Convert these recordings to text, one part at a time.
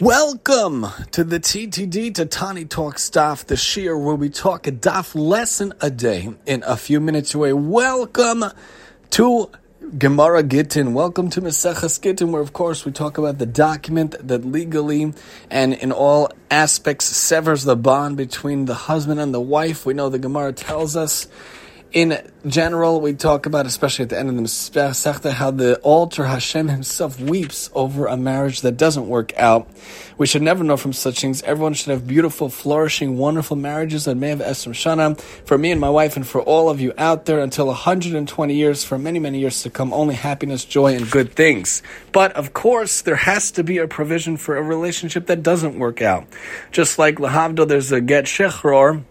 Welcome to the TTD to Tani Talk Daf, the shiur, where we talk a Daf lesson a day in a few minutes away. Welcome to Gemara Gittin. Welcome to Maseches Gittin, where of course we talk about the document that legally and in all aspects severs the bond between the husband and the wife. We know the Gemara tells us in general, we talk about, especially at the end of the Masechta, how the altar Hashem Himself weeps over a marriage that doesn't work out. We should never know from such things. Everyone should have beautiful, flourishing, wonderful marriages that may have Esrim Shana. For me and my wife, and for all of you out there, until 120 years, for many, many years to come, only happiness, joy, and good things. But of course, there has to be a provision for a relationship that doesn't work out. Just like Lahavdo, there's a get shichrur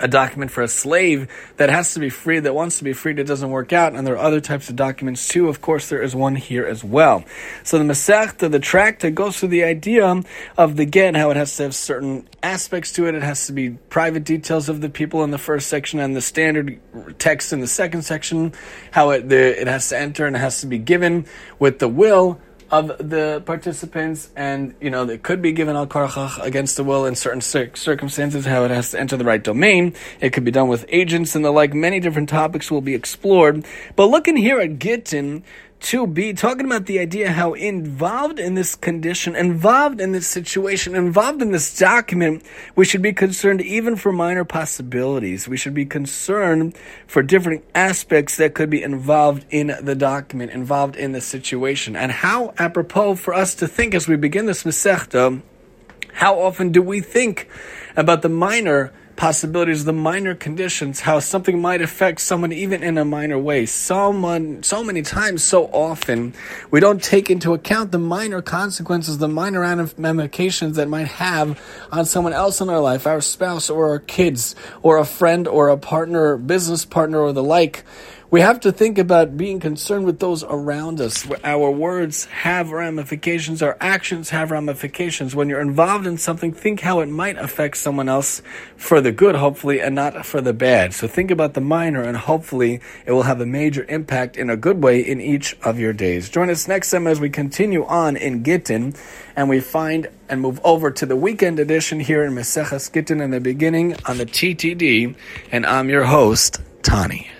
a document for a slave that has to be freed, that wants to be freed, it doesn't work out. And there are other types of documents too. Of course, there is one here as well. So the Masechta, the Tracta, goes through the idea of the get, how it has to have certain aspects to it. It has to be private details of the people in the first section and the standard text in the second section, how it, the, it has to enter and it has to be given with the will of the participants, and you know it could be given al karachach against the will in certain cir- circumstances. How it has to enter the right domain. It could be done with agents and the like. Many different topics will be explored. But looking here at Gittin, to be talking about the idea how involved in this condition, involved in this situation, involved in this document, we should be concerned even for minor possibilities. We should be concerned for different aspects that could be involved in the document, involved in the situation. And how apropos for us to think as we begin this Masechta, how often do we think about the minor possibilities, the minor conditions, how something might affect someone even in a minor way. Someone, so many times, so often, we don't take into account the minor consequences, the minor ramifications that might have on someone else in our life, our spouse or our kids, or a friend or a partner, business partner, or the like. We have to think about being concerned with those around us. Our words have ramifications, our actions have ramifications. When you're involved in something, think how it might affect someone else for the good, hopefully, and not for the bad. So think about the minor, and hopefully, it will have a major impact in a good way in each of your days. Join us next time as we continue on in Gittin, and we find and move over to the weekend edition here in Maseches Gittin in the beginning on the TTD, and I'm your host, Tani.